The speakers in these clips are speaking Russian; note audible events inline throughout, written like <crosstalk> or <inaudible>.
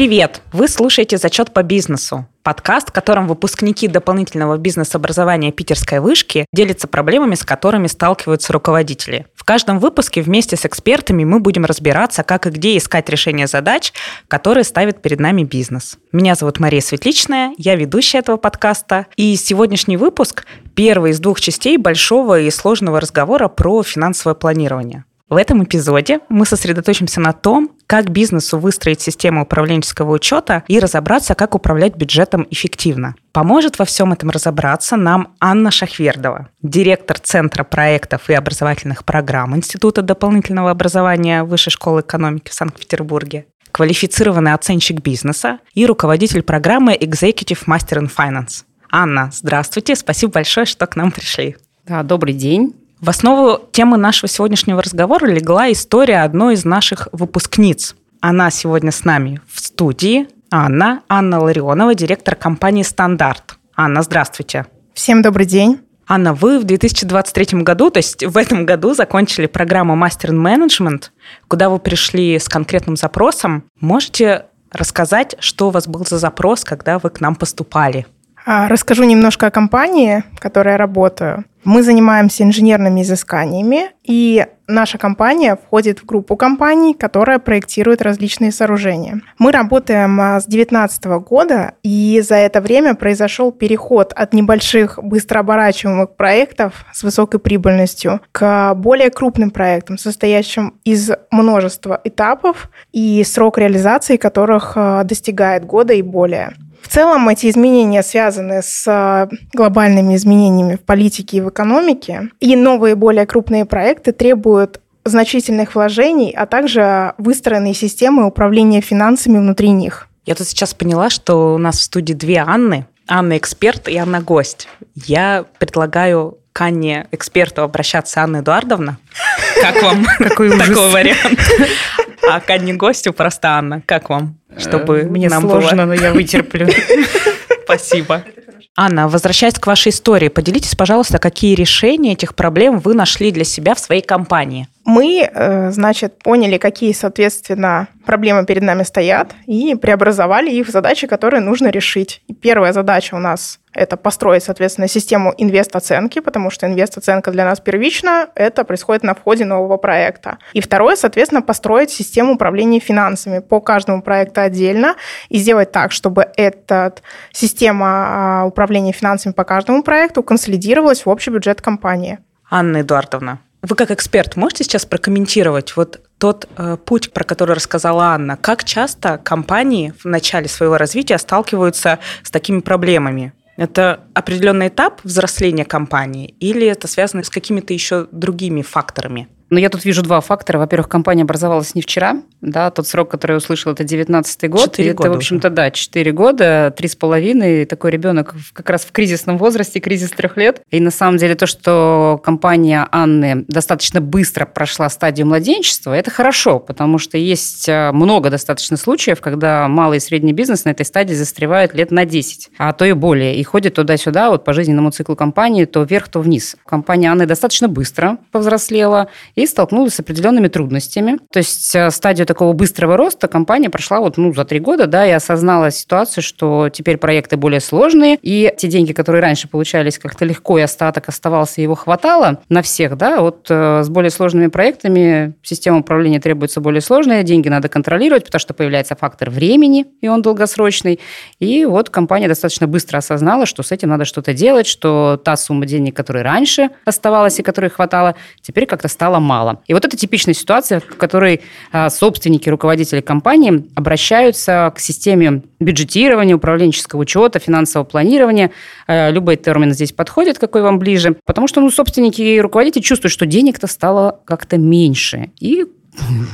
Привет! Вы слушаете «Зачет по бизнесу» подкаст, в котором выпускники дополнительного бизнес-образования Питерской вышки делятся проблемами, с которыми сталкиваются руководители. В каждом выпуске вместе с экспертами мы будем разбираться, как и где искать решение задач, которые ставит перед нами бизнес. Меня зовут Мария Светличная, я ведущая этого подкаста, и сегодняшний выпуск – первый из двух частей большого и сложного разговора про финансовое планирование. В этом эпизоде мы сосредоточимся на том, как бизнесу выстроить систему управленческого учета и разобраться, как управлять бюджетом эффективно. Поможет во всем этом разобраться нам Анна Шахвердова, директор Центра проектов и образовательных программ Института дополнительного образования Высшей школы экономики в Санкт-Петербурге, квалифицированный оценщик бизнеса и руководитель программы Executive Master in Finance. Анна, здравствуйте, спасибо большое, что к нам пришли. Да, добрый день. В основу темы нашего сегодняшнего разговора легла история одной из наших выпускниц. Она сегодня с нами в студии. Анна, Анна Ларионова, директор компании «Стандарт». Анна, здравствуйте. Всем добрый день. Анна, вы в 2023 году, то есть в этом году, закончили программу «Мастер менеджмент», куда вы пришли с конкретным запросом. Можете рассказать, что у вас был за запрос, когда вы к нам поступали? А, расскажу немножко о компании, в которой я работаю. Мы занимаемся инженерными изысканиями, и наша компания входит в группу компаний, которая проектирует различные сооружения. Мы работаем а, с 2019 года, и за это время произошел переход от небольших, быстро оборачиваемых проектов с высокой прибыльностью к более крупным проектам, состоящим из множества этапов и срок реализации которых а, достигает года и более. В целом эти изменения связаны с а, глобальными изменениями в политике и в экономике, и новые более крупные проекты требуют значительных вложений, а также выстроенной системы управления финансами внутри них. Я тут сейчас поняла, что у нас в студии две Анны. Анна эксперт и Анна гость. Я предлагаю к Анне эксперту обращаться Анна Эдуардовна. Как вам такой вариант? А к Анне гостю просто Анна. Как вам? Чтобы Э, Мне нам сложно, было... но я вытерплю. <laughs> Спасибо. Анна, возвращаясь к вашей истории, поделитесь, пожалуйста, какие решения этих проблем вы нашли для себя в своей компании? Мы, э, значит, поняли, какие, соответственно, проблемы перед нами стоят, и преобразовали их в задачи, которые нужно решить. И первая задача у нас – это построить, соответственно, систему инвест-оценки, потому что инвест-оценка для нас первична, это происходит на входе нового проекта. И второе, соответственно, построить систему управления финансами по каждому проекту отдельно и сделать так, чтобы эта система а, управления финансами по каждому проекту консолидировалась в общий бюджет компании. Анна Эдуардовна, вы как эксперт можете сейчас прокомментировать вот тот э, путь, про который рассказала Анна? Как часто компании в начале своего развития сталкиваются с такими проблемами? Это определенный этап взросления компании или это связано с какими-то еще другими факторами? Но я тут вижу два фактора. Во-первых, компания образовалась не вчера. Да, тот срок, который я услышала, это 19 год. Четыре И года Это, в общем-то, да, 4 года, три с половиной. Такой ребенок как раз в кризисном возрасте, кризис трех лет. И на самом деле то, что компания Анны достаточно быстро прошла стадию младенчества, это хорошо, потому что есть э, много достаточно случаев, когда малый и средний бизнес на этой стадии застревает лет на 10, а то и более. И ходит туда-сюда вот по жизненному циклу компании то вверх, то вниз. Компания Анны достаточно быстро повзрослела и столкнулась с определенными трудностями. То есть э, стадию такого быстрого роста компания прошла вот ну, за три года, да, и осознала ситуацию, что теперь проекты более сложные, и те деньги, которые раньше получались как-то легко, и остаток оставался, его хватало на всех, да, вот э, с более сложными проектами система управления требуется более сложная, деньги надо контролировать, потому что появляется фактор времени, и он долгосрочный. И вот компания достаточно быстро осознала, что с этим надо что-то делать, что та сумма денег, которая раньше оставалась и которой хватало, теперь как-то стала мало. И вот это типичная ситуация, в которой а, собственники, руководители компании обращаются к системе бюджетирования, управленческого учета, финансового планирования. Э, Любой термин здесь подходит, какой вам ближе. Потому что ну, собственники и руководители чувствуют, что денег-то стало как-то меньше. И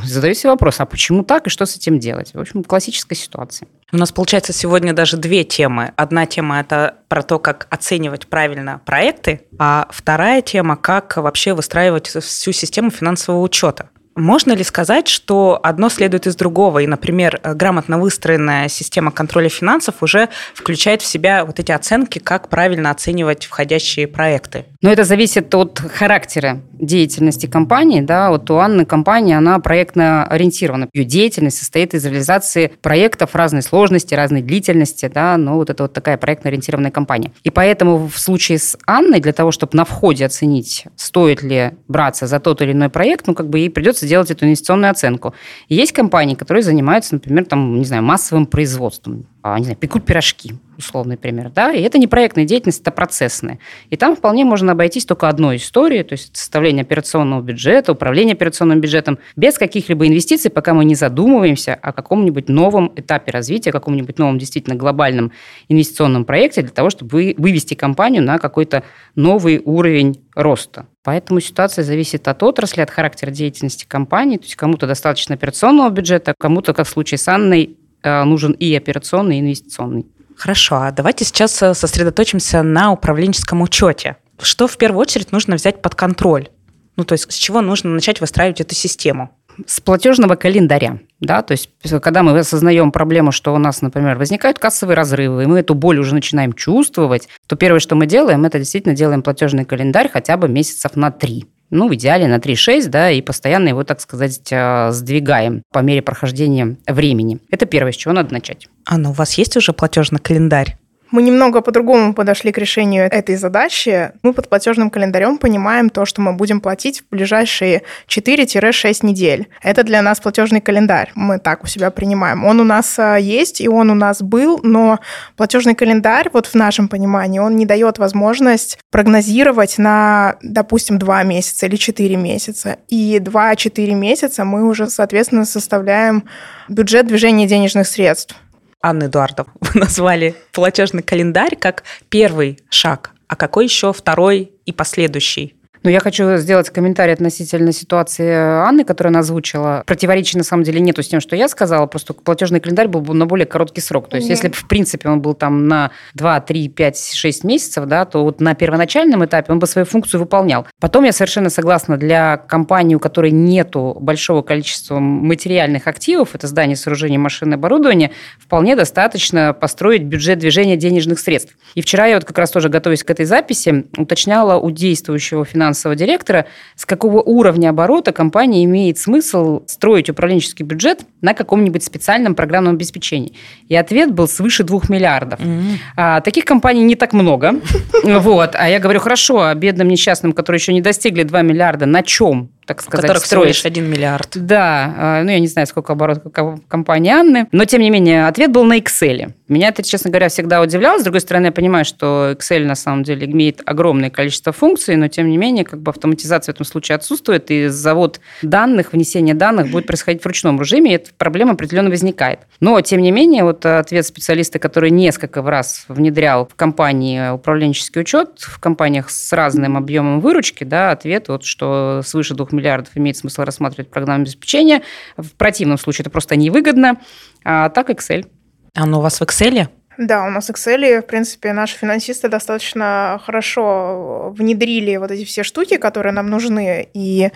задаю себе вопрос, а почему так и что с этим делать? В общем, классическая ситуация. У нас получается сегодня даже две темы. Одна тема – это про то, как оценивать правильно проекты, а вторая тема – как вообще выстраивать всю систему финансового учета. Можно ли сказать, что одно следует из другого, и, например, грамотно выстроенная система контроля финансов уже включает в себя вот эти оценки, как правильно оценивать входящие проекты? Но это зависит от характера деятельности компании. Да, вот у Анны компания, она проектно ориентирована. Ее деятельность состоит из реализации проектов разной сложности, разной длительности. Да, но вот это вот такая проектно ориентированная компания. И поэтому в случае с Анной, для того, чтобы на входе оценить, стоит ли браться за тот или иной проект, ну, как бы ей придется делать эту инвестиционную оценку. И есть компании, которые занимаются, например, там, не знаю, массовым производством, а, не знаю, пекут пирожки, условный пример, да, и это не проектная деятельность, это процессная. И там вполне можно обойтись только одной историей, то есть составление операционного бюджета, управление операционным бюджетом, без каких-либо инвестиций, пока мы не задумываемся о каком-нибудь новом этапе развития, каком-нибудь новом действительно глобальном инвестиционном проекте для того, чтобы вывести компанию на какой-то новый уровень роста. Поэтому ситуация зависит от отрасли, от характера деятельности компании. То есть кому-то достаточно операционного бюджета, кому-то, как в случае с Анной, э, нужен и операционный, и инвестиционный. Хорошо, а давайте сейчас э, сосредоточимся на управленческом учете. Что в первую очередь нужно взять под контроль? Ну, то есть с чего нужно начать выстраивать эту систему? С платежного календаря. Да, то есть, когда мы осознаем проблему, что у нас, например, возникают кассовые разрывы, и мы эту боль уже начинаем чувствовать, то первое, что мы делаем, это действительно делаем платежный календарь хотя бы месяцев на три ну, в идеале на 3-6, да, и постоянно его, так сказать, э, сдвигаем по мере прохождения времени. Это первое, с чего надо начать. А ну, у вас есть уже платежный календарь? Мы немного по-другому подошли к решению этой задачи. Мы под платежным календарем понимаем то, что мы будем платить в ближайшие 4-6 недель. Это для нас платежный календарь. Мы так у себя принимаем. Он у нас а, есть, и он у нас был, но платежный календарь, вот в нашем понимании, он не дает возможность прогнозировать на, допустим, 2 месяца или 4 месяца. И 2-4 месяца мы уже, соответственно, составляем бюджет движения денежных средств. Анны Эдуардов, <laughs> вы назвали платежный календарь как первый шаг. А какой еще второй и последующий? Но я хочу сделать комментарий относительно ситуации Анны, которую она озвучила. Противоречий на самом деле нету с тем, что я сказала, просто платежный календарь был бы на более короткий срок. То есть, mm-hmm. если бы, в принципе, он был там на 2, 3, 5, 6 месяцев, да, то вот на первоначальном этапе он бы свою функцию выполнял. Потом я совершенно согласна, для компании, у которой нету большого количества материальных активов, это здание, сооружение, машины, оборудование, вполне достаточно построить бюджет движения денежных средств. И вчера я вот как раз тоже, готовясь к этой записи, уточняла у действующего финансового финансового директора, с какого уровня оборота компания имеет смысл строить управленческий бюджет на каком-нибудь специальном программном обеспечении. И ответ был свыше 2 миллиардов. Mm-hmm. А, таких компаний не так много. <laughs> Вот. А я говорю, хорошо, а бедным несчастным, которые еще не достигли 2 миллиарда, на чем так сказать, которых строишь. всего лишь 1 миллиард. Да, а, ну я не знаю, сколько оборот компании Анны, но тем не менее ответ был на Excel. Меня это, честно говоря, всегда удивляло. С другой стороны, я понимаю, что Excel на самом деле имеет огромное количество функций, но тем не менее как бы автоматизация в этом случае отсутствует, и завод данных, внесение данных будет происходить в ручном режиме, и эта проблема определенно возникает. Но тем не менее, вот ответ специалиста, который несколько раз внедрял в компании управленческий учет, в компаниях с разным объемом выручки, да, ответ вот, что свыше 2 миллиардов имеет смысл рассматривать программное обеспечение. В противном случае это просто невыгодно. А так Excel. А Оно у вас в Excel? Да, у нас Excel, в принципе, наши финансисты достаточно хорошо внедрили вот эти все штуки, которые нам нужны. И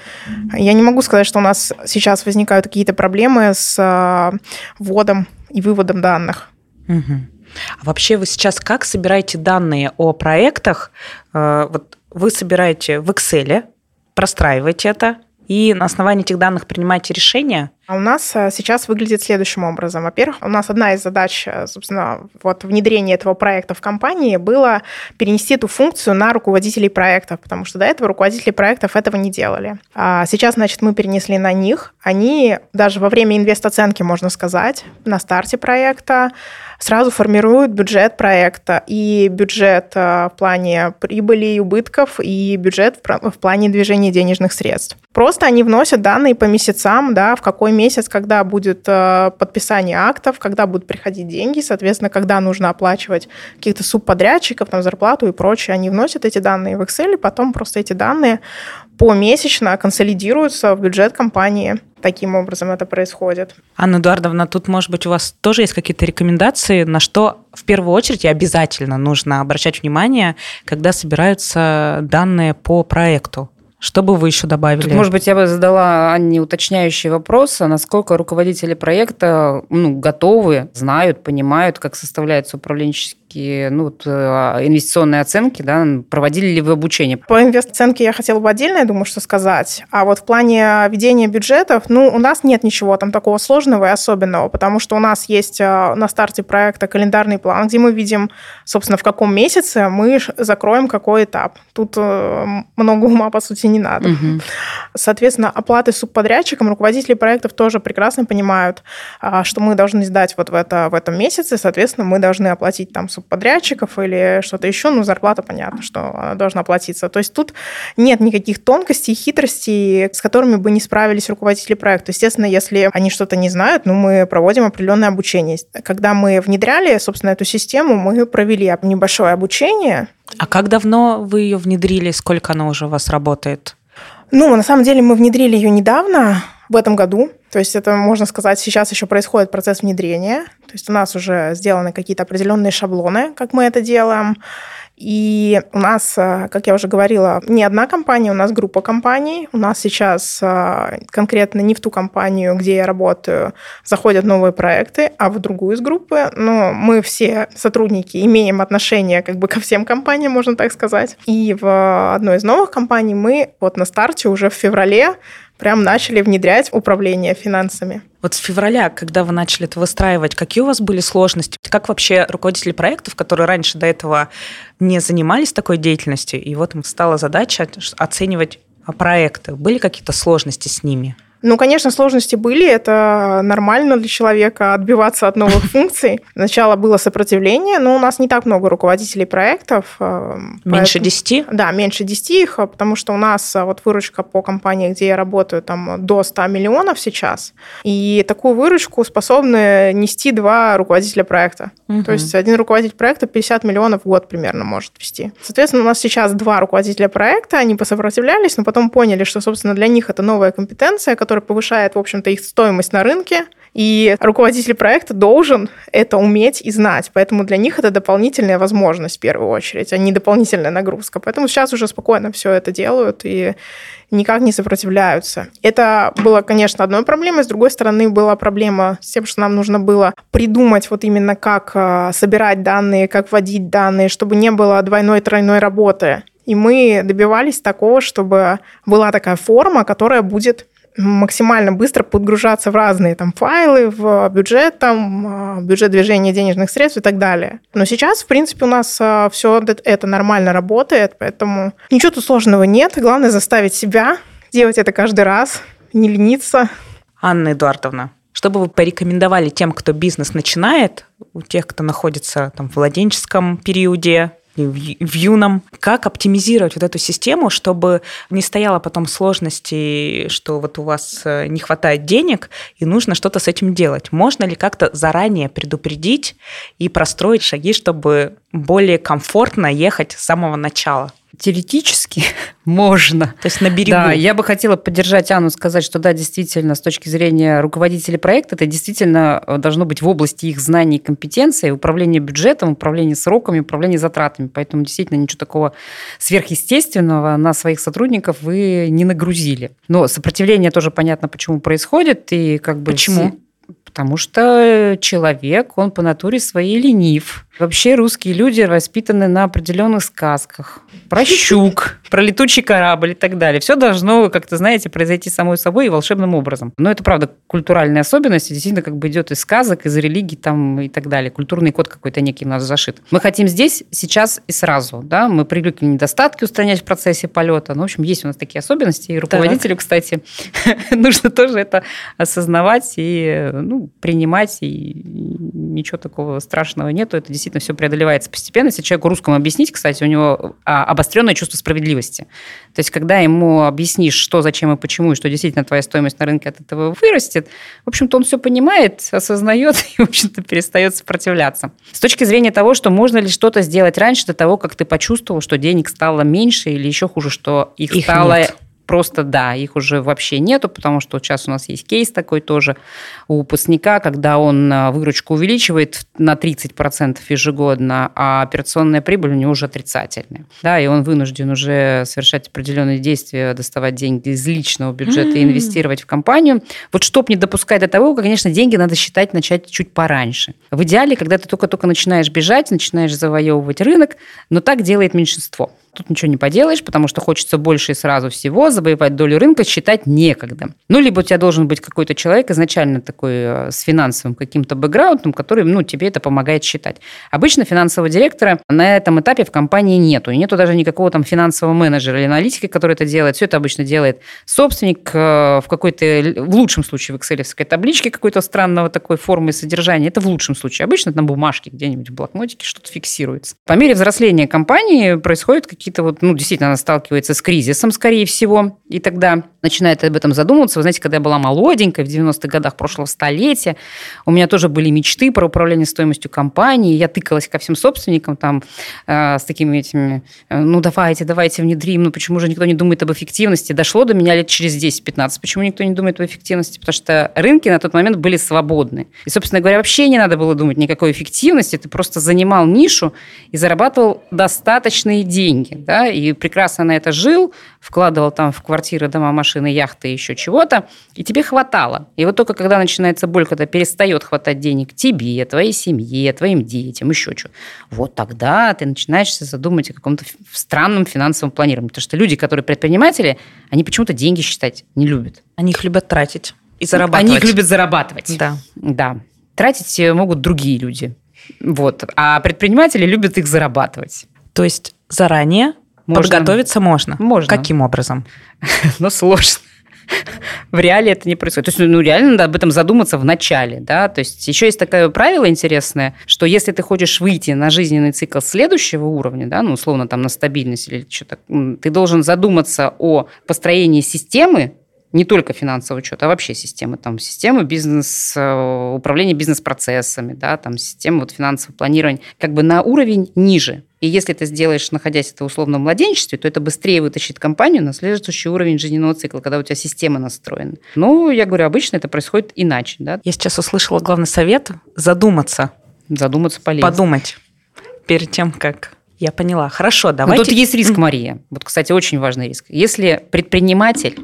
я не могу сказать, что у нас сейчас возникают какие-то проблемы с а, вводом и выводом данных. Угу. А вообще вы сейчас как собираете данные о проектах? Э, вот вы собираете в Excel, простраиваете это, и на основании этих данных принимаете решения? А у нас э, сейчас выглядит следующим образом. Во-первых, у нас одна из задач, э, собственно, вот внедрения этого проекта в компании было перенести эту функцию на руководителей проектов, потому что до этого руководители проектов этого не делали. А сейчас, значит, мы перенесли на них. Они даже во время инвест-оценки, можно сказать, на старте проекта сразу формируют бюджет проекта и бюджет э, в плане прибыли и убытков, и бюджет в плане движения денежных средств. Просто они вносят данные по месяцам, да, в какой месяц, когда будет э, подписание актов, когда будут приходить деньги, соответственно, когда нужно оплачивать каких-то субподрядчиков, там, зарплату и прочее. Они вносят эти данные в Excel, и потом просто эти данные помесячно консолидируются в бюджет компании. Таким образом это происходит. Анна Эдуардовна, тут, может быть, у вас тоже есть какие-то рекомендации, на что в первую очередь обязательно нужно обращать внимание, когда собираются данные по проекту? Что бы вы еще добавили? Тут, может быть, я бы задала Анне уточняющий вопрос, а насколько руководители проекта ну, готовы, знают, понимают, как составляется управленческий такие ну, вот, э, инвестиционные оценки, да, проводили ли вы обучение? По инвест-оценке я хотела бы отдельно, я думаю, что сказать. А вот в плане ведения бюджетов, ну, у нас нет ничего там такого сложного и особенного, потому что у нас есть э, на старте проекта календарный план, где мы видим, собственно, в каком месяце мы закроем какой этап. Тут э, много ума, по сути, не надо. Угу. Соответственно, оплаты субподрядчикам руководители проектов тоже прекрасно понимают, что мы должны сдать вот в, это, в этом месяце, соответственно, мы должны оплатить там субподрядчиков или что-то еще, ну, зарплата, понятно, что она должна платиться. То есть тут нет никаких тонкостей, хитростей, с которыми бы не справились руководители проекта. Естественно, если они что-то не знают, ну, мы проводим определенное обучение. Когда мы внедряли, собственно, эту систему, мы провели небольшое обучение. А как давно вы ее внедрили? Сколько она уже у вас работает? Ну, на самом деле мы внедрили ее недавно, в этом году. То есть это, можно сказать, сейчас еще происходит процесс внедрения. То есть у нас уже сделаны какие-то определенные шаблоны, как мы это делаем. И у нас, э, как я уже говорила, не одна компания, у нас группа компаний. У нас сейчас э, конкретно не в ту компанию, где я работаю, заходят новые проекты, а в другую из группы. Но мы все сотрудники имеем отношение как бы ко всем компаниям, можно так сказать. И в одной из новых компаний мы вот на старте уже в феврале прям начали внедрять управление финансами. Вот с февраля, когда вы начали это выстраивать, какие у вас были сложности? Как вообще руководители проектов, которые раньше до этого не занимались такой деятельностью, и вот им стала задача оценивать проекты, были какие-то сложности с ними? Ну, конечно, сложности были. Это нормально для человека <laughs> отбиваться от новых функций. Сначала было сопротивление, но у нас не так много руководителей проектов. Э, меньше десяти? Да, меньше десяти их, потому что у нас э, вот выручка по компании, где я работаю, там до 100 миллионов сейчас. И такую выручку способны нести два руководителя проекта. Угу. То есть один руководитель проекта 50 миллионов в год примерно может вести. Соответственно, у нас сейчас два руководителя проекта, они посопротивлялись, но потом поняли, что, собственно, для них это новая компетенция, который повышает, в общем-то, их стоимость на рынке, и руководитель проекта должен это уметь и знать. Поэтому для них это дополнительная возможность в первую очередь, а не дополнительная нагрузка. Поэтому сейчас уже спокойно все это делают и никак не сопротивляются. Это было, конечно, одной проблемой. С другой стороны, была проблема с тем, что нам нужно было придумать вот именно как э, собирать данные, как вводить данные, чтобы не было двойной, тройной работы. И мы добивались такого, чтобы была такая форма, которая будет максимально быстро подгружаться в разные там файлы, в бюджет, там, а, бюджет движения денежных средств и так далее. Но сейчас, в принципе, у нас а, все это нормально работает, поэтому ничего тут сложного нет. Главное заставить себя делать это каждый раз, не лениться. Анна Эдуардовна, что бы вы порекомендовали тем, кто бизнес начинает, у тех, кто находится там, в владенческом периоде, в юном. Как оптимизировать вот эту систему, чтобы не стояло потом сложности, что вот у вас э, не хватает денег и нужно что-то с этим делать? Можно ли как-то заранее предупредить и простроить шаги, чтобы более комфортно ехать с самого начала? Теоретически <laughs> можно. То есть на берегу. Да, я бы хотела поддержать Анну, сказать, что да, действительно, с точки зрения руководителей проекта, это действительно э, должно быть в области их знаний и компетенций, управления бюджетом, управления сроками, управления затратами. Поэтому действительно ничего такого сверхъестественного на своих сотрудников вы не нагрузили. Но сопротивление тоже понятно, почему происходит. И как бы Почему? Потому что человек, он по натуре своей ленив. Вообще русские люди воспитаны на определенных сказках. Про щук, про летучий корабль и так далее. Все должно, как-то, знаете, произойти самой собой и волшебным образом. Но это, правда, культуральная особенность. Действительно, как бы идет из сказок, из религий там и так далее. Культурный код какой-то некий у нас зашит. Мы хотим здесь, сейчас и сразу. Да? Мы привыкли недостатки устранять в процессе полета. Ну, в общем, есть у нас такие особенности. И руководителю, так. кстати, <laughs> нужно тоже это осознавать и ну, принимать. И ничего такого страшного нету. Это действительно все преодолевается постепенно. Если человеку русскому объяснить, кстати, у него а, обостренное чувство справедливости. То есть, когда ему объяснишь, что, зачем и почему, и что действительно твоя стоимость на рынке от этого вырастет, в общем-то, он все понимает, осознает <laughs> и, в общем-то, перестает сопротивляться. С точки зрения того, что можно ли что-то сделать раньше до того, как ты почувствовал, что денег стало меньше или еще хуже, что их, их стало нет просто да, их уже вообще нету, потому что сейчас у нас есть кейс такой тоже у выпускника, когда он а, выручку увеличивает на 30% ежегодно, а операционная прибыль у него уже отрицательная. Да, и он вынужден уже совершать определенные действия, доставать деньги из личного бюджета и инвестировать в компанию. Вот чтобы не допускать до того, конечно, деньги надо считать начать чуть пораньше. В идеале, когда ты только-только начинаешь бежать, начинаешь завоевывать рынок, но так делает меньшинство. Тут ничего не поделаешь, потому что хочется больше и сразу всего, завоевать долю рынка, считать некогда. Ну, либо у тебя должен быть какой-то человек изначально такой э, с финансовым каким-то бэкграундом, который, ну, тебе это помогает считать. Обычно финансового директора на этом этапе в компании нету. Нету даже никакого там финансового менеджера или аналитика, который это делает. Все это обычно делает собственник э, в какой-то, в лучшем случае в excel табличке какой-то странного такой формы содержания. Это в лучшем случае. Обычно на бумажке где-нибудь в блокнотике что-то фиксируется. По мере взросления компании происходят какие-то вот, ну, действительно, она сталкивается с кризисом, скорее всего, и тогда начинает об этом задумываться. Вы знаете, когда я была молоденькой, в 90-х годах прошлого столетия, у меня тоже были мечты про управление стоимостью компании, я тыкалась ко всем собственникам там э, с такими этими, э, ну, давайте, давайте внедрим, ну, почему же никто не думает об эффективности? Дошло до меня лет через 10-15. Почему никто не думает об эффективности? Потому что рынки на тот момент были свободны. И, собственно говоря, вообще не надо было думать никакой эффективности, ты просто занимал нишу и зарабатывал достаточные деньги да, и прекрасно на это жил, вкладывал там в квартиры, дома, машины, яхты, еще чего-то, и тебе хватало. И вот только когда начинается боль, когда перестает хватать денег тебе, твоей семье, твоим детям, еще что, вот тогда ты начинаешь задумать о каком-то странном финансовом планировании. Потому что люди, которые предприниматели, они почему-то деньги считать не любят. Они их любят тратить и зарабатывать. Они их любят зарабатывать. Да. Да. Тратить могут другие люди. Вот. А предприниматели любят их зарабатывать. То есть заранее можно. подготовиться можно? Можно. Каким образом? <laughs> Но сложно. В реале это не происходит. То есть, ну, реально надо об этом задуматься в начале, да. То есть, еще есть такое правило интересное, что если ты хочешь выйти на жизненный цикл следующего уровня, да, ну, условно, там, на стабильность или что-то, ты должен задуматься о построении системы, не только финансового учета, а вообще системы, там, системы бизнес, э, управления бизнес-процессами, да, там, системы вот финансового планирования, как бы на уровень ниже. И если ты сделаешь, находясь в условно младенчестве, то это быстрее вытащит компанию на следующий уровень жизненного цикла, когда у тебя система настроена. Ну, я говорю, обычно это происходит иначе. Да? Я сейчас услышала главный совет – задуматься. Задуматься полезно. Подумать перед тем, как я поняла. Хорошо, давайте... Но тут есть риск, Мария. Вот, кстати, очень важный риск. Если предприниматель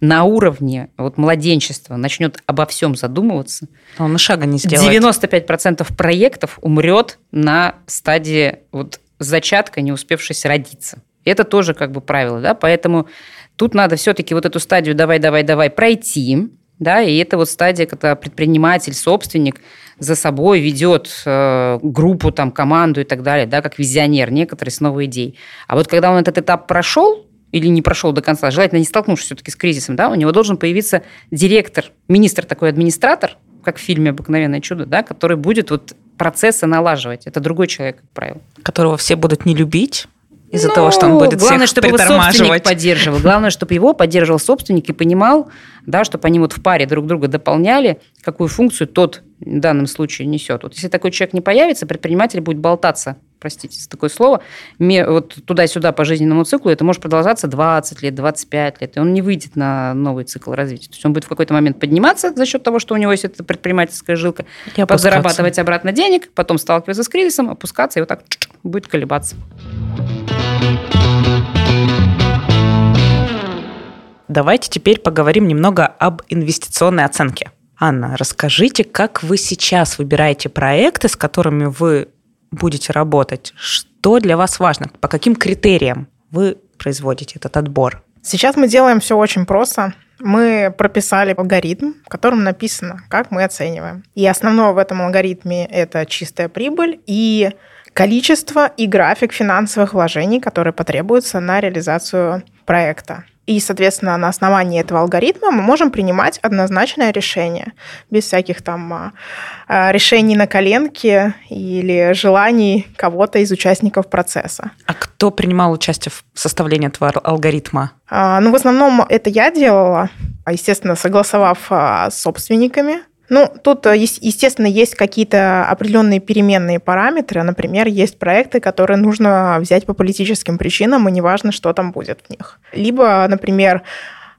на уровне вот, младенчества начнет обо всем задумываться, он и шага не сделает. 95% проектов умрет на стадии вот, зачатка, не успевшись родиться. Это тоже как бы правило, да, поэтому тут надо все-таки вот эту стадию давай, давай, давай пройти, да, и это вот стадия, когда предприниматель, собственник за собой ведет э, группу, там, команду и так далее, да, как визионер некоторые с новой идеей. А вот когда он этот этап прошел, или не прошел до конца, желательно не столкнувшись все-таки с кризисом, да, у него должен появиться директор, министр такой администратор, как в фильме «Обыкновенное чудо», да, который будет вот процессы налаживать. Это другой человек, как правило. Которого все будут не любить, из-за ну, того, что он будет главное, всех чтобы его собственник поддерживал. Главное, чтобы его поддерживал собственник и понимал, да, чтобы они вот в паре друг друга дополняли, какую функцию тот в данном случае несет. Вот если такой человек не появится, предприниматель будет болтаться простите за такое слово, вот туда-сюда по жизненному циклу, это может продолжаться 20 лет, 25 лет, и он не выйдет на новый цикл развития. То есть он будет в какой-то момент подниматься за счет того, что у него есть эта предпринимательская жилка, зарабатывать обратно денег, потом сталкиваться с кризисом, опускаться, и вот так будет колебаться. Давайте теперь поговорим немного об инвестиционной оценке. Анна, расскажите, как вы сейчас выбираете проекты, с которыми вы будете работать? Что для вас важно? По каким критериям вы производите этот отбор? Сейчас мы делаем все очень просто. Мы прописали алгоритм, в котором написано, как мы оцениваем. И основное в этом алгоритме это чистая прибыль и количество и график финансовых вложений, которые потребуются на реализацию проекта. И, соответственно, на основании этого алгоритма мы можем принимать однозначное решение, без всяких там а, а, решений на коленке или желаний кого-то из участников процесса. А кто принимал участие в составлении этого алгоритма? А, ну, в основном это я делала, естественно, согласовав с собственниками Ну, тут, э, естественно, есть какие-то определенные переменные параметры. Например, есть проекты, которые нужно взять по политическим причинам, и неважно, что там будет в них. Либо, например,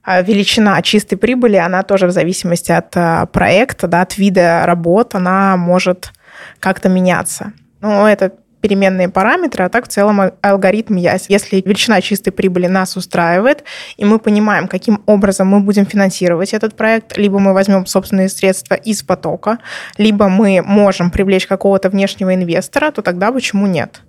э, величина чистой прибыли, она тоже в зависимости от э, проекта, да, от вида работ, она может как-то меняться. Ну, это переменные параметры, а так в целом алгоритм есть. Если величина чистой прибыли нас устраивает, и мы понимаем, каким образом мы будем финансировать этот проект, либо мы возьмем собственные средства из потока, либо мы можем привлечь какого-то внешнего инвестора, то тогда почему нет?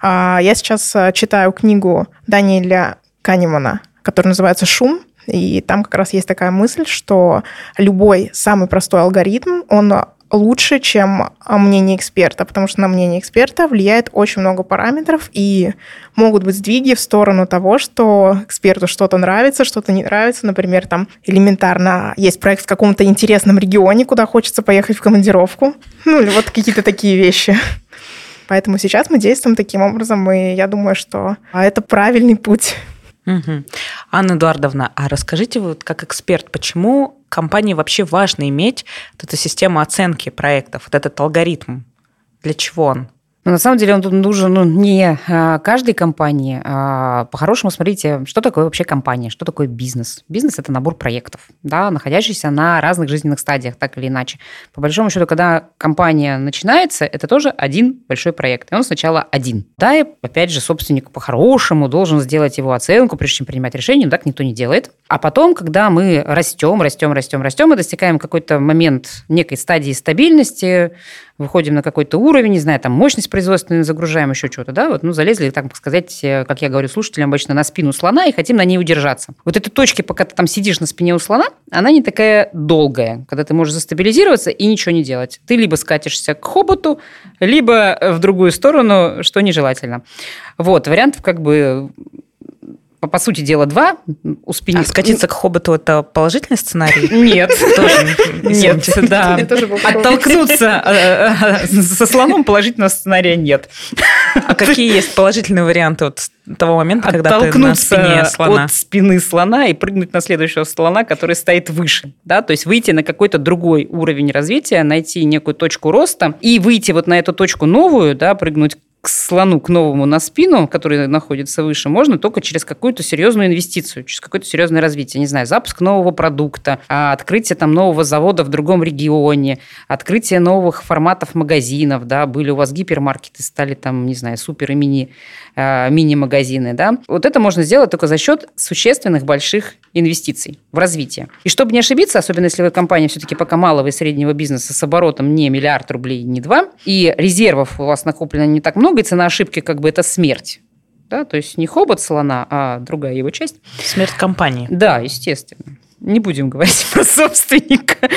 А, я сейчас э, читаю книгу Даниэля Канемана, которая называется «Шум», и там как раз есть такая мысль, что любой самый простой алгоритм, он лучше, чем а, мнение эксперта, потому что на мнение эксперта влияет очень много параметров, и могут быть сдвиги в сторону того, что эксперту что-то нравится, что-то не нравится. Например, там элементарно есть проект в каком-то интересном регионе, куда хочется поехать в командировку. Ну, или вот какие-то такие вещи. Поэтому сейчас мы действуем таким образом, и я думаю, что это правильный путь. Угу. Анна Эдуардовна, а расскажите вот как эксперт, почему компании вообще важно иметь вот эту систему оценки проектов, вот этот алгоритм? Для чего он? Но на самом деле он тут нужен ну, не а, каждой компании. А по-хорошему, смотрите, что такое вообще компания, что такое бизнес. Бизнес – это набор проектов, да, находящийся на разных жизненных стадиях, так или иначе. По большому счету, когда компания начинается, это тоже один большой проект. И он сначала один. Да, и опять же, собственник по-хорошему должен сделать его оценку, прежде чем принимать решение, но так никто не делает. А потом, когда мы растем, растем, растем, растем, мы достигаем какой-то момент некой стадии стабильности, выходим на какой-то уровень, не знаю, там мощность производственную загружаем, еще что-то, да, вот, ну, залезли, так сказать, э, как я говорю слушателям обычно, на спину слона и хотим на ней удержаться. Вот этой точки, пока ты там сидишь на спине у слона, она не такая долгая, когда ты можешь застабилизироваться и ничего не делать. Ты либо скатишься к хоботу, либо в другую сторону, что нежелательно. Вот, вариантов как бы по, по сути дела, два. У спини... А скатиться к хоботу – это положительный сценарий? Нет. Нет, да. Оттолкнуться э, э, со слоном положительного сценария нет. А какие есть положительные варианты того момента, когда ты на спине слона? от спины слона и прыгнуть на следующего слона, который стоит выше. Да? То есть выйти на какой-то другой уровень развития, найти некую точку роста и выйти вот на эту точку новую, да, прыгнуть к слону, к новому на спину, который находится выше, можно только через какую-то серьезную инвестицию, через какое-то серьезное развитие. Не знаю, запуск нового продукта, а, открытие там нового завода в другом регионе, открытие новых форматов магазинов, да, были у вас гипермаркеты, стали там, не знаю, супер и мини, а, мини-магазины, да. Вот это можно сделать только за счет существенных больших инвестиций в развитие. И чтобы не ошибиться, особенно если вы компания все-таки пока малого и среднего бизнеса с оборотом не миллиард рублей, не два, и резервов у вас накоплено не так много, много, и цена ошибки как бы это смерть. Да? То есть не хобот слона, а другая его часть. Смерть компании. Да, естественно. Не будем говорить <laughs> про собственника.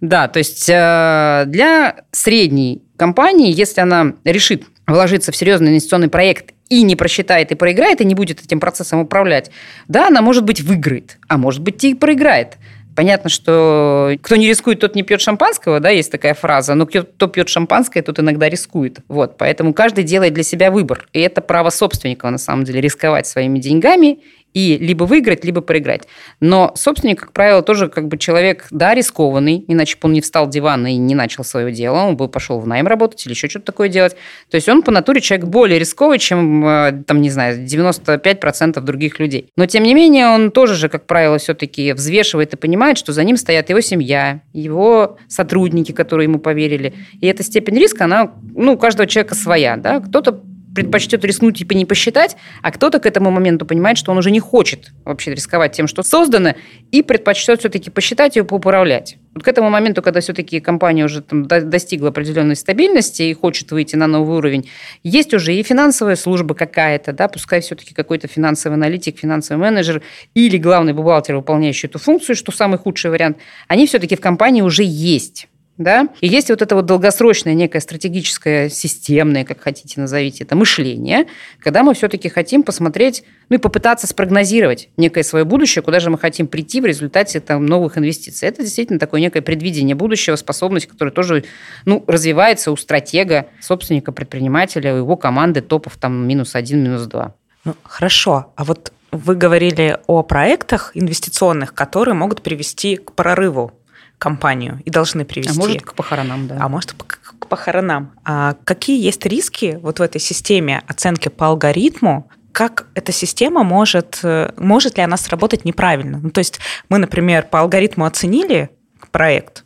Да, то есть э, для средней компании, если она решит вложиться в серьезный инвестиционный проект и не просчитает и проиграет, и не будет этим процессом управлять, да, она, может быть, выиграет, а может быть, и проиграет. Понятно, что кто не рискует, тот не пьет шампанского, да, есть такая фраза, но кто пьет шампанское, тот иногда рискует. Вот, поэтому каждый делает для себя выбор. И это право собственника, на самом деле, рисковать своими деньгами и либо выиграть, либо проиграть. Но собственник, как правило, тоже как бы человек, да, рискованный, иначе бы он не встал с дивана и не начал свое дело, он бы пошел в найм работать или еще что-то такое делать. То есть он по натуре человек более рисковый, чем, э, там, не знаю, 95% других людей. Но, тем не менее, он тоже же, как правило, все-таки взвешивает и понимает, что за ним стоят его семья, его сотрудники, которые ему поверили. И эта степень риска, она, ну, у каждого человека своя, да. Кто-то предпочтет рискнуть типа не посчитать, а кто-то к этому моменту понимает, что он уже не хочет вообще рисковать тем, что создано, и предпочтет все-таки посчитать и поуправлять. Вот к этому моменту, когда все-таки компания уже там, достигла определенной стабильности и хочет выйти на новый уровень, есть уже и финансовая служба какая-то, да, пускай все-таки какой-то финансовый аналитик, финансовый менеджер или главный бухгалтер, выполняющий эту функцию, что самый худший вариант, они все-таки в компании уже есть да, и есть вот это вот долгосрочное некое стратегическое, системное, как хотите назовите это, мышление, когда мы все-таки хотим посмотреть, ну и попытаться спрогнозировать некое свое будущее, куда же мы хотим прийти в результате там, новых инвестиций. Это действительно такое некое предвидение будущего, способность, которая тоже ну, развивается у стратега, собственника, предпринимателя, у его команды топов там минус один, минус два. Ну, хорошо. А вот вы говорили о проектах инвестиционных, которые могут привести к прорыву компанию и должны привести. А может, к похоронам, да. А может, к, к похоронам. А какие есть риски вот в этой системе оценки по алгоритму, как эта система может, э, может ли она сработать неправильно. Ну, то есть мы, например, по алгоритму оценили проект,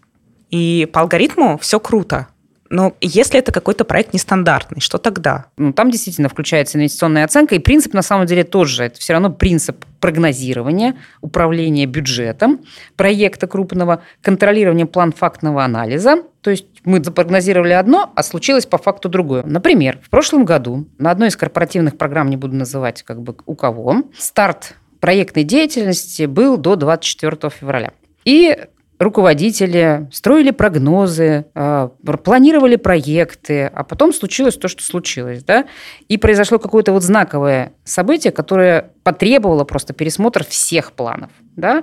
и по алгоритму все круто, но если это какой-то проект нестандартный, что тогда? Ну, там действительно включается инвестиционная оценка, и принцип на самом деле тоже. Это все равно принцип прогнозирования, управления бюджетом проекта крупного, контролирования план-фактного анализа. То есть мы запрогнозировали одно, а случилось по факту другое. Например, в прошлом году на одной из корпоративных программ, не буду называть как бы у кого, старт проектной деятельности был до 24 февраля. И руководители строили прогнозы, а, планировали проекты, а потом случилось то, что случилось. Да? И произошло какое-то вот знаковое событие, которое потребовало просто пересмотр всех планов. Да?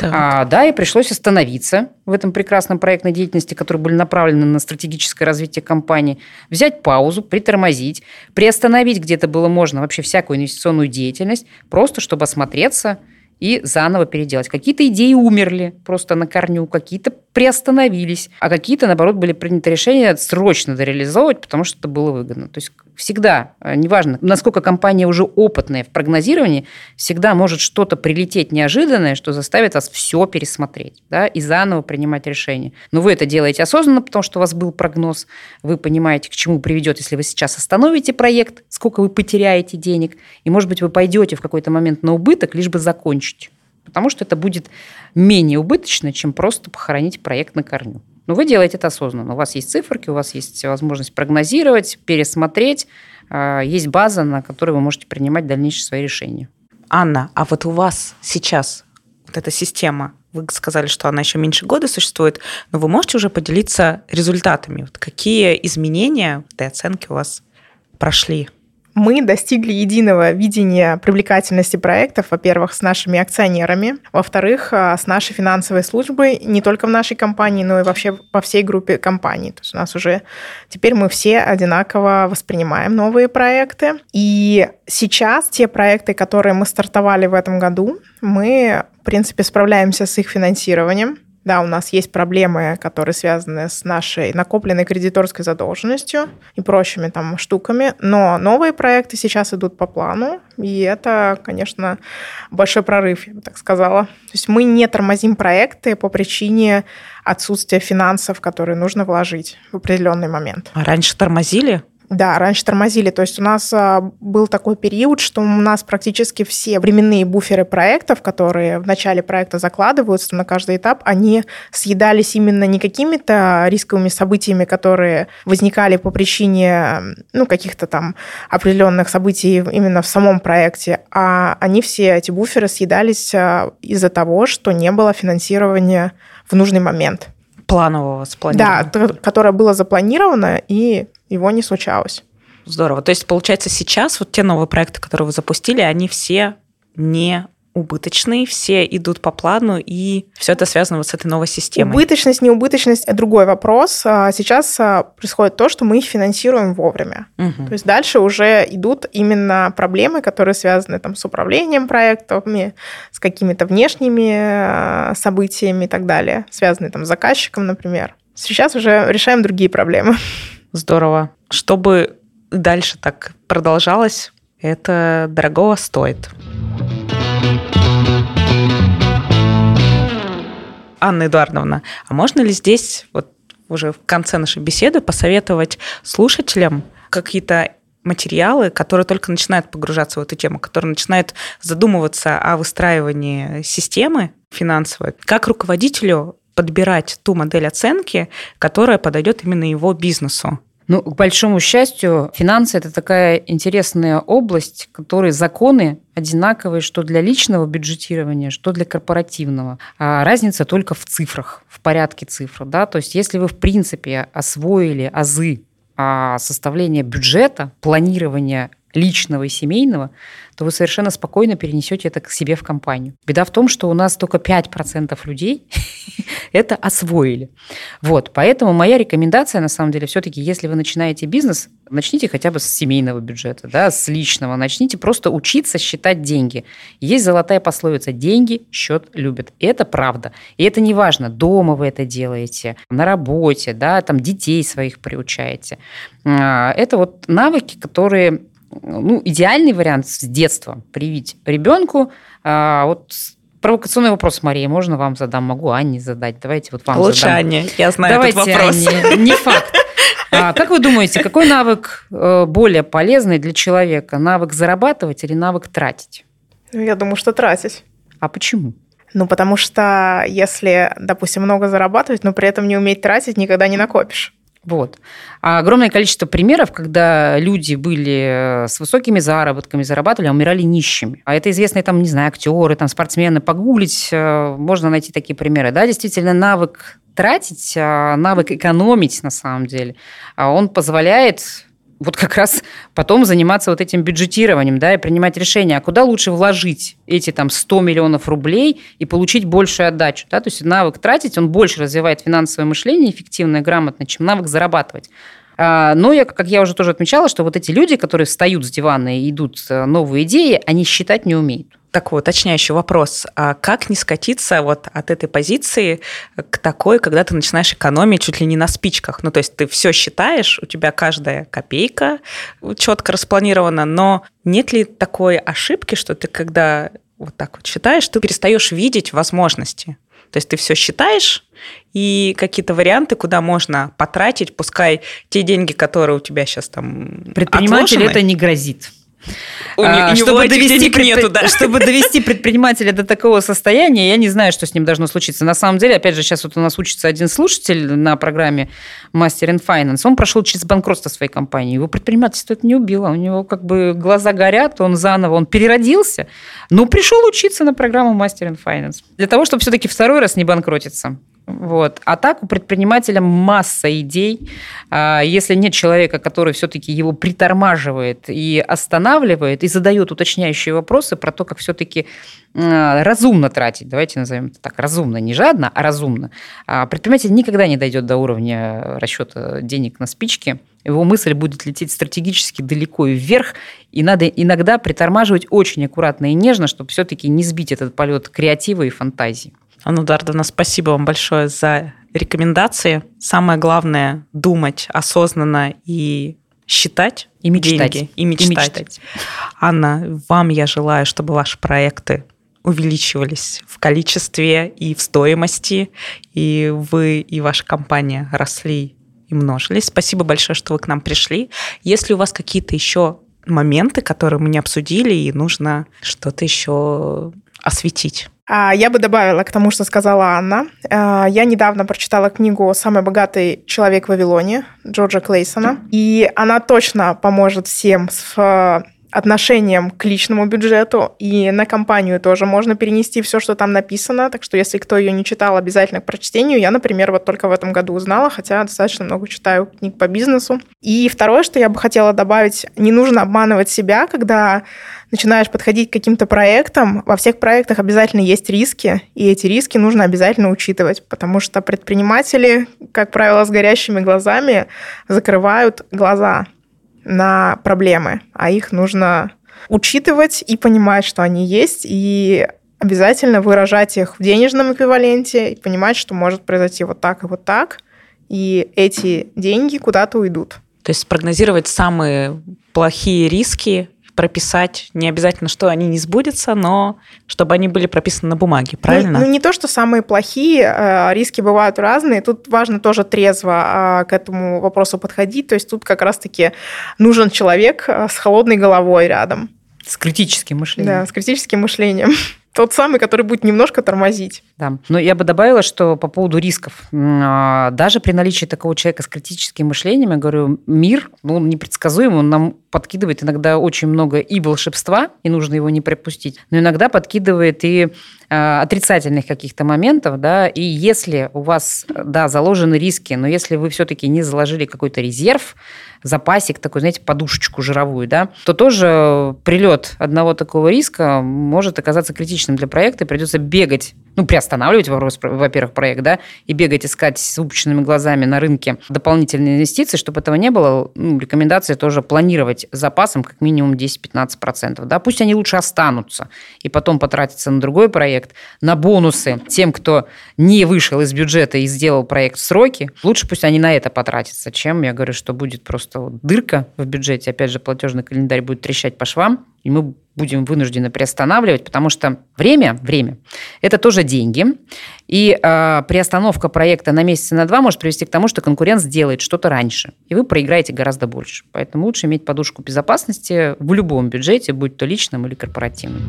А, да, и пришлось остановиться в этом прекрасном проектной деятельности, которые были направлены на стратегическое развитие компании, взять паузу, притормозить, приостановить где-то было можно вообще всякую инвестиционную деятельность, просто чтобы осмотреться, и заново переделать. Какие-то идеи умерли просто на корню, какие-то приостановились, а какие-то, наоборот, были приняты решения срочно дореализовывать, потому что это было выгодно. То есть всегда, э, неважно, насколько компания уже опытная в прогнозировании, всегда может что-то прилететь неожиданное, что заставит вас все пересмотреть да, и заново принимать решения. Но вы это делаете осознанно, потому что у вас был прогноз, вы понимаете, к чему приведет, если вы сейчас остановите проект, сколько вы потеряете денег, и, может быть, вы пойдете в какой-то момент на убыток, лишь бы закончить. Потому что это будет менее убыточно, чем просто похоронить проект на корню. Но вы делаете это осознанно. У вас есть циферки, у вас есть возможность прогнозировать, пересмотреть. А, есть база, на которой вы можете принимать дальнейшие свои решения. Анна, а вот у вас сейчас вот эта система, вы сказали, что она еще меньше года существует, но вы можете уже поделиться результатами? Вот какие изменения в этой оценке у вас прошли? Мы достигли единого видения привлекательности проектов, во-первых, с нашими акционерами, во-вторых, а, с нашей финансовой службой, не только в нашей компании, но и вообще по всей группе компаний. То есть у нас уже теперь мы все одинаково воспринимаем новые проекты. И сейчас те проекты, которые мы стартовали в этом году, мы, в принципе, справляемся с их финансированием. Да, у нас есть проблемы, которые связаны с нашей накопленной кредиторской задолженностью и прочими там штуками, но новые проекты сейчас идут по плану, и это, конечно, большой прорыв, я бы так сказала. То есть мы не тормозим проекты по причине отсутствия финансов, которые нужно вложить в определенный момент. А раньше тормозили? Да, раньше тормозили. То есть у нас а, был такой период, что у нас практически все временные буферы проектов, которые в начале проекта закладываются на каждый этап, они съедались именно не какими-то рисковыми событиями, которые возникали по причине ну, каких-то там определенных событий именно в самом проекте, а они все, эти буферы, съедались а, из-за того, что не было финансирования в нужный момент планового спланирования. Да, которое было запланировано, и его не случалось. Здорово. То есть, получается, сейчас вот те новые проекты, которые вы запустили, они все не убыточные, все идут по плану, и все это связано вот с этой новой системой. Убыточность, неубыточность – это другой вопрос. А сейчас а, происходит то, что мы их финансируем вовремя. Угу. То есть дальше уже идут именно проблемы, которые связаны там, с управлением проектами, с какими-то внешними а, событиями и так далее, связанные там, с заказчиком, например. Сейчас уже решаем другие проблемы. Здорово. Чтобы дальше так продолжалось, это дорогого стоит. Анна Эдуардовна, а можно ли здесь, вот уже в конце нашей беседы, посоветовать слушателям какие-то материалы, которые только начинают погружаться в эту тему, которые начинают задумываться о выстраивании системы финансовой, как руководителю подбирать ту модель оценки, которая подойдет именно его бизнесу. Ну, к большому счастью, финансы – это такая интересная область, которой законы одинаковые что для личного бюджетирования, что для корпоративного. А разница только в цифрах, в порядке цифр. Да? То есть если вы, в принципе, освоили азы а, составления бюджета, планирования личного и семейного, то вы совершенно спокойно перенесете это к себе в компанию. Беда в том, что у нас только 5% людей <laughs> это освоили. Вот, поэтому моя рекомендация, на самом деле, все-таки, если вы начинаете бизнес, начните хотя бы с семейного бюджета, да, с личного. Начните просто учиться считать деньги. Есть золотая пословица «деньги счет любят». И это правда. И это не важно, дома вы это делаете, на работе, да, там детей своих приучаете. А, это вот навыки, которые ну, идеальный вариант с детства привить ребенку. А, вот провокационный вопрос, Мария, можно вам задам? Могу Анне задать. Давайте вот вам Лучше задам. Анне, я знаю Давайте, этот вопрос. Анне, не факт. А, как вы думаете, какой навык э, более полезный для человека? Навык зарабатывать или навык тратить? Ну, я думаю, что тратить. А почему? Ну, потому что если, допустим, много зарабатывать, но при этом не уметь тратить, никогда не накопишь. Вот. А огромное количество примеров, когда люди были э, с высокими заработками, зарабатывали, а умирали нищими. А это известные, там, не знаю, актеры, там, спортсмены. Погуглить э, можно найти такие примеры. Да, действительно, навык тратить, а навык экономить, на самом деле, а он позволяет вот как раз потом заниматься вот этим бюджетированием, да, и принимать решение, а куда лучше вложить эти там 100 миллионов рублей и получить большую отдачу, да, то есть навык тратить, он больше развивает финансовое мышление эффективно и грамотно, чем навык зарабатывать. А, но я, как я уже тоже отмечала, что вот эти люди, которые встают с дивана и идут э, новые идеи, они считать не умеют такой уточняющий вопрос. А как не скатиться вот от этой позиции к такой, когда ты начинаешь экономить чуть ли не на спичках? Ну, то есть ты все считаешь, у тебя каждая копейка четко распланирована, но нет ли такой ошибки, что ты когда вот так вот считаешь, ты перестаешь видеть возможности? То есть ты все считаешь, и какие-то варианты, куда можно потратить, пускай те деньги, которые у тебя сейчас там Предпринимателю это не грозит. У, а, чтобы, довести предпри... нету, да. <laughs> чтобы довести предпринимателя до такого состояния, я не знаю, что с ним должно случиться. На самом деле, опять же, сейчас вот у нас учится один слушатель на программе Master in Finance. Он прошел через банкротство своей компании. Его предпринимательство это не убило. У него как бы глаза горят, он заново, он переродился, но пришел учиться на программу Master in Finance. Для того, чтобы все-таки второй раз не банкротиться. Вот. А так у предпринимателя масса идей. А, если нет человека, который все-таки его притормаживает и останавливает, и задает уточняющие вопросы про то, как все-таки а, разумно тратить, давайте назовем это так, разумно, не жадно, а разумно. А предприниматель никогда не дойдет до уровня расчета денег на спички, его мысль будет лететь стратегически далеко вверх, и надо иногда притормаживать очень аккуратно и нежно, чтобы все-таки не сбить этот полет креатива и фантазии. Анна Дардовна, спасибо вам большое за рекомендации. Самое главное – думать осознанно и считать и мечтать. деньги. И мечтать. и мечтать. Анна, вам я желаю, чтобы ваши проекты увеличивались в количестве и в стоимости, и вы и ваша компания росли и множились. Спасибо большое, что вы к нам пришли. Если у вас какие-то еще моменты, которые мы не обсудили, и нужно что-то еще осветить. А, я бы добавила к тому, что сказала Анна. А, я недавно прочитала книгу «Самый богатый человек в Вавилоне» Джорджа Клейсона. И она точно поможет всем с отношением к личному бюджету, и на компанию тоже можно перенести все, что там написано. Так что, если кто ее не читал, обязательно к прочтению. Я, например, вот только в этом году узнала, хотя достаточно много читаю книг по бизнесу. И второе, что я бы хотела добавить, не нужно обманывать себя, когда начинаешь подходить к каким-то проектам. Во всех проектах обязательно есть риски, и эти риски нужно обязательно учитывать, потому что предприниматели, как правило, с горящими глазами закрывают глаза на проблемы, а их нужно учитывать и понимать, что они есть, и обязательно выражать их в денежном эквиваленте и понимать, что может произойти вот так и вот так, и эти деньги куда-то уйдут. То есть спрогнозировать самые плохие риски прописать, не обязательно, что они не сбудутся, но чтобы они были прописаны на бумаге, ну, правильно? Ну, ну не то, что самые плохие, э, риски бывают разные. Тут важно тоже трезво э, к этому вопросу подходить. То есть тут как раз-таки нужен человек э, с холодной головой рядом. С критическим мышлением. Да, с критическим мышлением. <laughs> Тот самый, который будет немножко тормозить. Да. Но я бы добавила, что по поводу рисков. Даже при наличии такого человека с критическим мышлением, я говорю, мир, ну, он непредсказуемый, он нам подкидывает иногда очень много и волшебства, и нужно его не пропустить, но иногда подкидывает и э, отрицательных каких-то моментов, да, и если у вас, да, заложены риски, но если вы все-таки не заложили какой-то резерв, запасик такой, знаете, подушечку жировую, да, то тоже прилет одного такого риска может оказаться критичным для проекта, и придется бегать ну, приостанавливать, во-первых, проект, да, и бегать, искать с выпущенными глазами на рынке дополнительные инвестиции, чтобы этого не было, ну, рекомендация тоже планировать запасом как минимум 10-15%, да, пусть они лучше останутся и потом потратятся на другой проект, на бонусы тем, кто не вышел из бюджета и сделал проект в сроки, лучше пусть они на это потратятся, чем, я говорю, что будет просто дырка в бюджете, опять же, платежный календарь будет трещать по швам, и мы будем вынуждены приостанавливать, потому что время, время – это тоже деньги. И э, приостановка проекта на месяц на два может привести к тому, что конкурент сделает что-то раньше, и вы проиграете гораздо больше. Поэтому лучше иметь подушку безопасности в любом бюджете, будь то личном или корпоративном.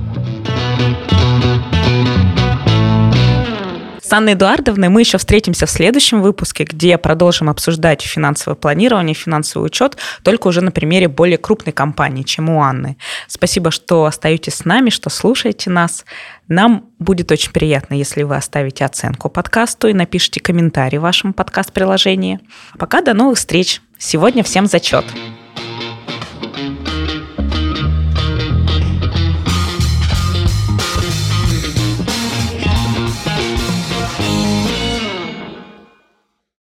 С Анной Эдуардовной мы еще встретимся в следующем выпуске, где продолжим обсуждать финансовое планирование, финансовый учет, только уже на примере более крупной компании, чем у Анны. Спасибо, что остаетесь с нами, что слушаете нас. Нам будет очень приятно, если вы оставите оценку подкасту и напишите комментарий в вашем подкаст-приложении. Пока до новых встреч. Сегодня всем зачет.